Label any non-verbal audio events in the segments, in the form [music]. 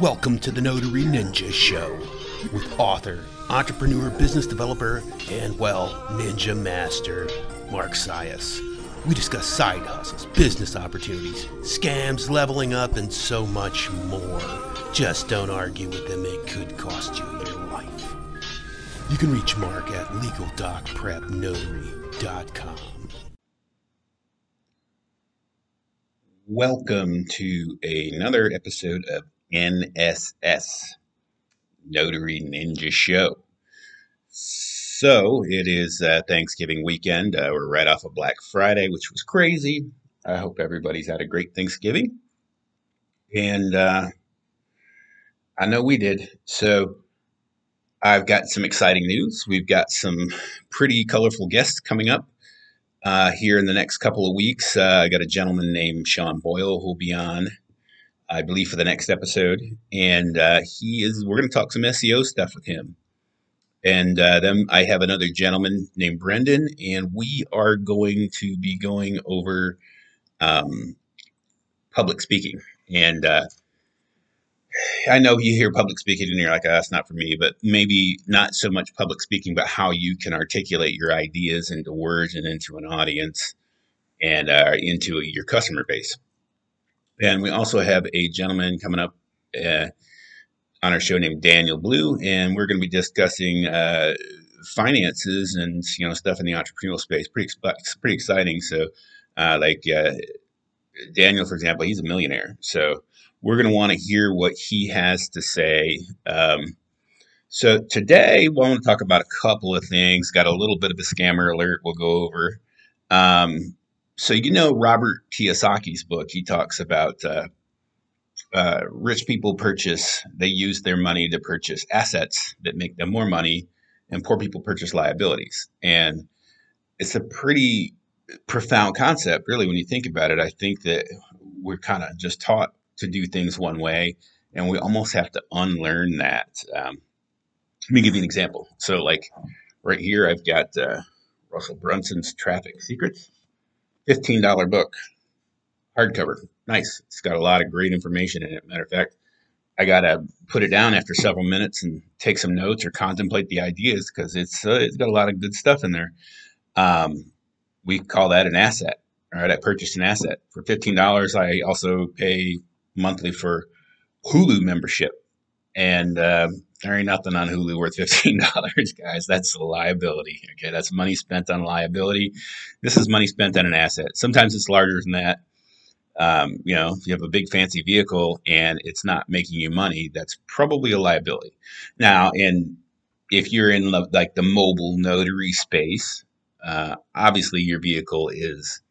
Welcome to the Notary Ninja Show with author, entrepreneur, business developer, and, well, ninja master, Mark Sias. We discuss side hustles, business opportunities, scams, leveling up, and so much more. Just don't argue with them, it could cost you your life. You can reach Mark at legaldocprepnotary.com. Welcome to another episode of NSS Notary Ninja Show. So it is uh, Thanksgiving weekend. Uh, we're right off of Black Friday, which was crazy. I hope everybody's had a great Thanksgiving. And uh, I know we did. So I've got some exciting news. We've got some pretty colorful guests coming up uh, here in the next couple of weeks. Uh, I got a gentleman named Sean Boyle who'll be on, I believe, for the next episode, and uh, he is. We're going to talk some SEO stuff with him. And uh, then I have another gentleman named Brendan, and we are going to be going over um, public speaking. And uh, I know you hear public speaking and you're like, oh, that's not for me, but maybe not so much public speaking, but how you can articulate your ideas into words and into an audience and uh, into your customer base. And we also have a gentleman coming up uh, on our show named Daniel Blue, and we're going to be discussing uh, finances and you know stuff in the entrepreneurial space. Pretty pretty exciting. So, uh, like uh, Daniel, for example, he's a millionaire, so we're going to want to hear what he has to say. Um, so today, we want to talk about a couple of things. Got a little bit of a scammer alert we'll go over. Um, so you know Robert Kiyosaki's book. He talks about uh, uh, rich people purchase. They use their money to purchase assets that make them more money, and poor people purchase liabilities. And it's a pretty profound concept, really, when you think about it. I think that we're kind of just taught to do things one way, and we almost have to unlearn that. Um, let me give you an example. So, like right here, I've got uh, Russell Brunson's Traffic Secrets, fifteen dollar book, hardcover. Nice. It's got a lot of great information in it. Matter of fact, I gotta put it down after several minutes and take some notes or contemplate the ideas because it's uh, it's got a lot of good stuff in there. Um, we call that an asset. All right, I purchased an asset for fifteen dollars. I also pay monthly for Hulu membership. And uh, there ain't nothing on Hulu worth fifteen dollars, guys. That's a liability. Okay, that's money spent on liability. This is money spent on an asset. Sometimes it's larger than that. Um, you know, if you have a big fancy vehicle and it's not making you money, that's probably a liability. Now, and if you're in like the mobile notary space, uh, obviously your vehicle is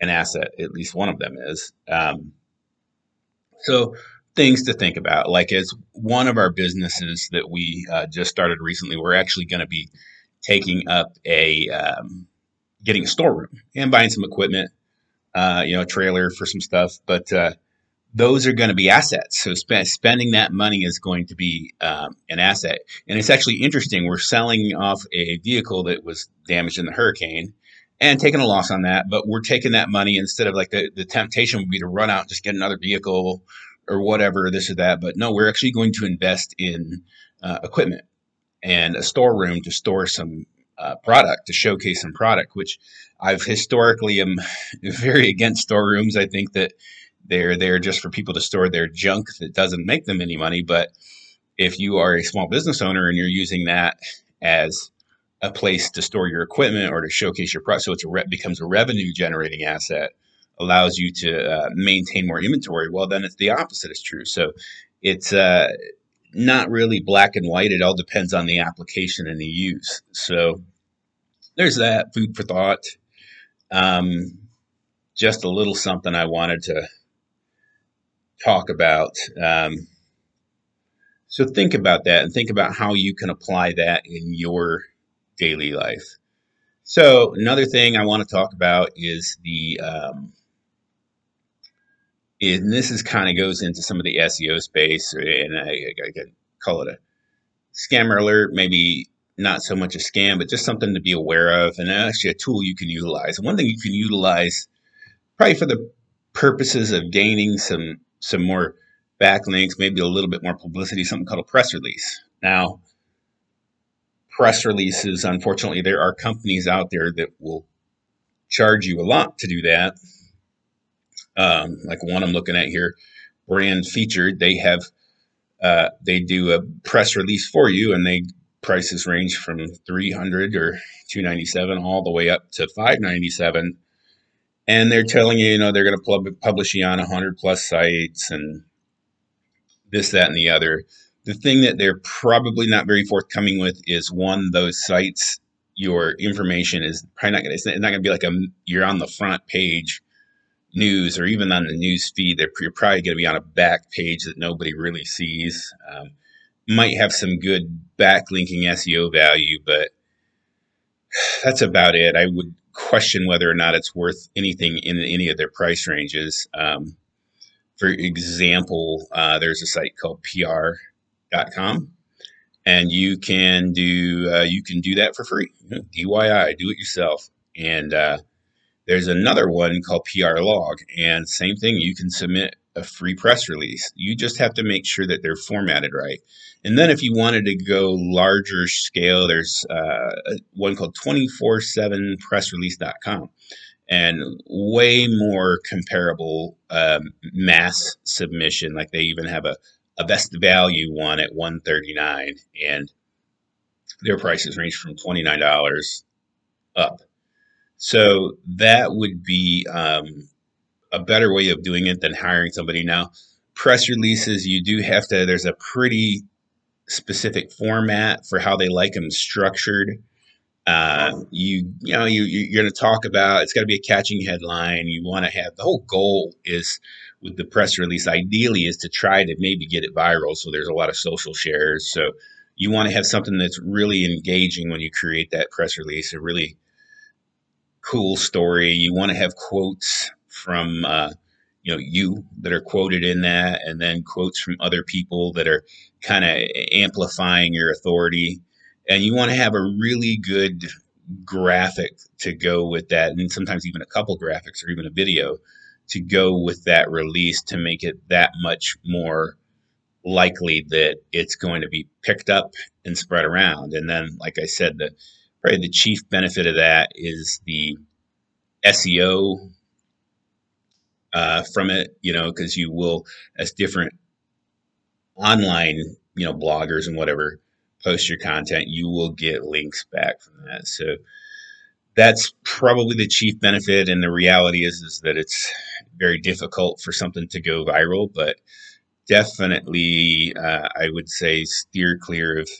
an asset. At least one of them is. Um, so things to think about, like as one of our businesses that we uh, just started recently, we're actually going to be taking up a um, getting a storeroom and buying some equipment, uh, you know, a trailer for some stuff, but uh, those are going to be assets. So spending that money is going to be um, an asset. And it's actually interesting. We're selling off a vehicle that was damaged in the hurricane and taking a loss on that. But we're taking that money instead of like the, the temptation would be to run out and just get another vehicle or whatever, this or that. But no, we're actually going to invest in uh, equipment and a storeroom to store some uh, product, to showcase some product, which I've historically am [laughs] very against storerooms. I think that they're there just for people to store their junk that doesn't make them any money. But if you are a small business owner and you're using that as a place to store your equipment or to showcase your product, so it re- becomes a revenue generating asset, allows you to uh, maintain more inventory. Well, then it's the opposite is true. So it's uh, not really black and white. It all depends on the application and the use. So there's that food for thought. Um, just a little something I wanted to talk about. Um, so think about that and think about how you can apply that in your daily life. So another thing I want to talk about is the, um, and this is kind of goes into some of the SEO space, and I, I could call it a scammer alert, maybe not so much a scam, but just something to be aware of, and actually a tool you can utilize. One thing you can utilize, probably for the purposes of gaining some some more backlinks, maybe a little bit more publicity, something called a press release. Now, press releases, unfortunately, there are companies out there that will charge you a lot to do that. Um, like one I'm looking at here, brand featured, they have uh, they do a press release for you, and they prices range from 300 or 297 all the way up to 597 and they're telling you you know they're going to publish you on 100 plus sites and this that and the other. The thing that they're probably not very forthcoming with is one those sites your information is probably not going to it's not going to be like a you're on the front page news or even on the news feed that you're probably going to be on a back page that nobody really sees. Um, might have some good backlinking seo value but [sighs] that's about it. I would question whether or not it's worth anything in any of their price ranges. Um, for example uh, there's a site called pr.com and you can do uh, you can do that for free. DIY do it yourself. And uh, there's another one called PR Log, and same thing. You can submit a free press release. You just have to make sure that they're formatted right. And then if you wanted to go larger scale, there's uh, one called 247pressrelease.com and way more comparable um, mass submission. Like they even have a, a best value one at 139 and their prices range from $29 up. So that would be um, a better way of doing it than hiring somebody. Now, press releases, you do have to, there's a pretty specific format for how they like them structured. Uh, you you know you you're going to talk about it's got to be a catching headline. You want to have the whole goal is with the press release. Ideally, is to try to maybe get it viral. So there's a lot of social shares. So you want to have something that's really engaging when you create that press release. It really cool story. You want to have quotes from uh, you know you that are quoted in that, and then quotes from other people that are kind of amplifying your authority. And you want to have a really good graphic to go with that, and sometimes even a couple graphics or even a video to go with that release to make it that much more likely that it's going to be picked up and spread around. And then, like I said, the probably the chief benefit of that is the SEO uh, from it, you know, because you will, as different online, you know, bloggers and whatever post your content, you will get links back from that. So that's probably the chief benefit. And the reality is, is that it's very difficult for something to go viral, but definitely, uh, I would say steer clear of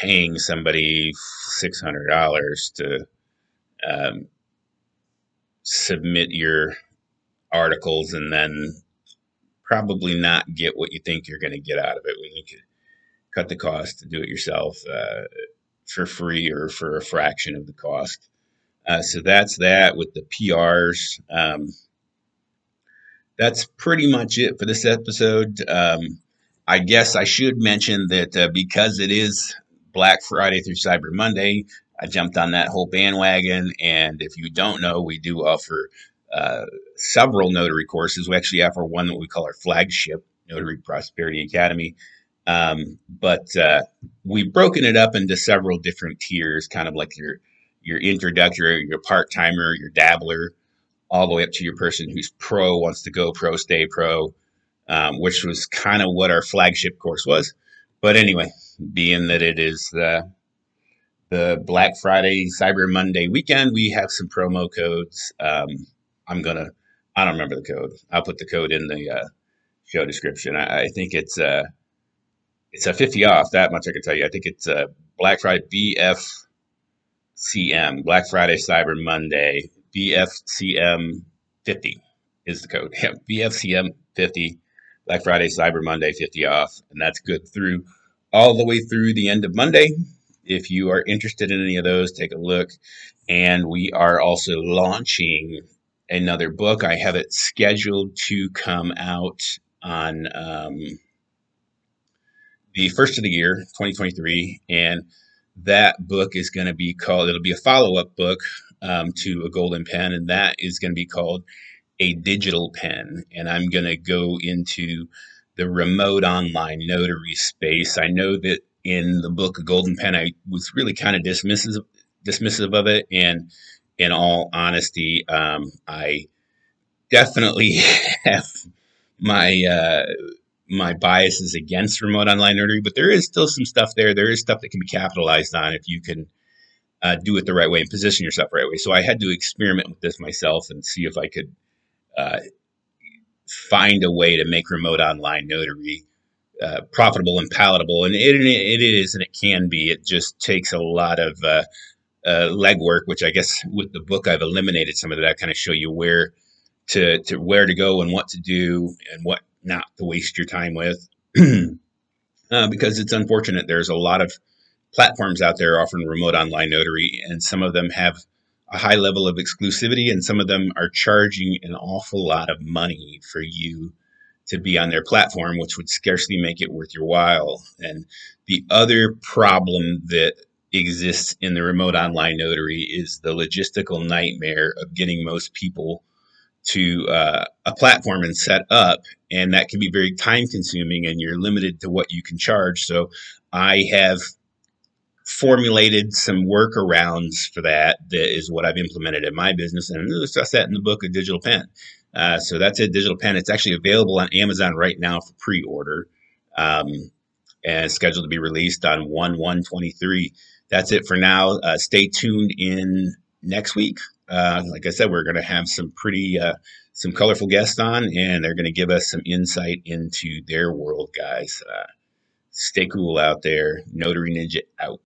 paying somebody six hundred dollars to um, submit your articles and then probably not get what you think you're going to get out of it when you could cut the cost to do it yourself uh, for free or for a fraction of the cost. Uh, so that's that with the PRs. Um, that's pretty much it for this episode. Um, I guess I should mention that uh, because it is Black Friday through Cyber Monday. I jumped on that whole bandwagon. And if you don't know, we do offer uh, several notary courses. We actually offer one that we call our flagship Notary Prosperity Academy. Um, but uh, we've broken it up into several different tiers, kind of like your your introductory, your part timer, your dabbler, all the way up to your person who's pro, wants to go pro, stay pro, um, which was kind of what our flagship course was. But anyway, being that it is the the Black Friday Cyber Monday weekend, we have some promo codes. Um, I'm gonna I don't remember the code. I'll put the code in the uh, show description. I, I, think it's uh it's a 50 off. That much I can tell you. I think it's uh, Black Friday BFCM Black Friday Cyber Monday BFCM 50 is the code. [laughs] Yeah, BFCM 50 Black Friday Cyber Monday 50 off, and that's good through all the way through the end of Monday. If you are interested in any of those, take a look. And we are also launching another book. I have it scheduled to come out on um, the first of the year, 2023. And that book is going to be called, it'll be a follow up book um, to a golden pen, and that is going to be called a digital pen. And I'm going to go into the remote online notary space. I know that in the book of Golden Pen, I was really kind of dismissive dismissive of it, and in all honesty, um, I definitely [laughs] have my uh, my biases against remote online notary, but there is still some stuff there. There is stuff that can be capitalized on if you can uh, do it the right way and position yourself the right way. So I had to experiment with this myself and see if I could uh, find a way to make remote online notary uh, profitable and palatable. And it, it is and it can be. It just takes a lot of uh, uh, legwork, which I guess with the book I've eliminated some of that. I kind of show you where to to where to go and what to do and what not to waste your time with. [clears throat] uh, because it's unfortunate. There's a lot of platforms out there offering remote online notary, and some of them have a high level of exclusivity, and some of them are charging an awful lot of money for you to be on their platform, which would scarcely make it worth your while. And the other problem that exists in the remote online notary is the logistical nightmare of getting most people to uh, a platform and set up and that can be very time consuming and you're limited to what you can charge so i have formulated some workarounds for that that is what i've implemented in my business and I discuss that in the book A digital pen uh, so that's a digital pen it's actually available on amazon right now for pre-order um, and scheduled to be released on 1 1 23 that's it for now uh, stay tuned in next week uh, like I said, we're going to have some pretty, uh, some colorful guests on, and they're going to give us some insight into their world, guys. Uh, stay cool out there. Notary Ninja out.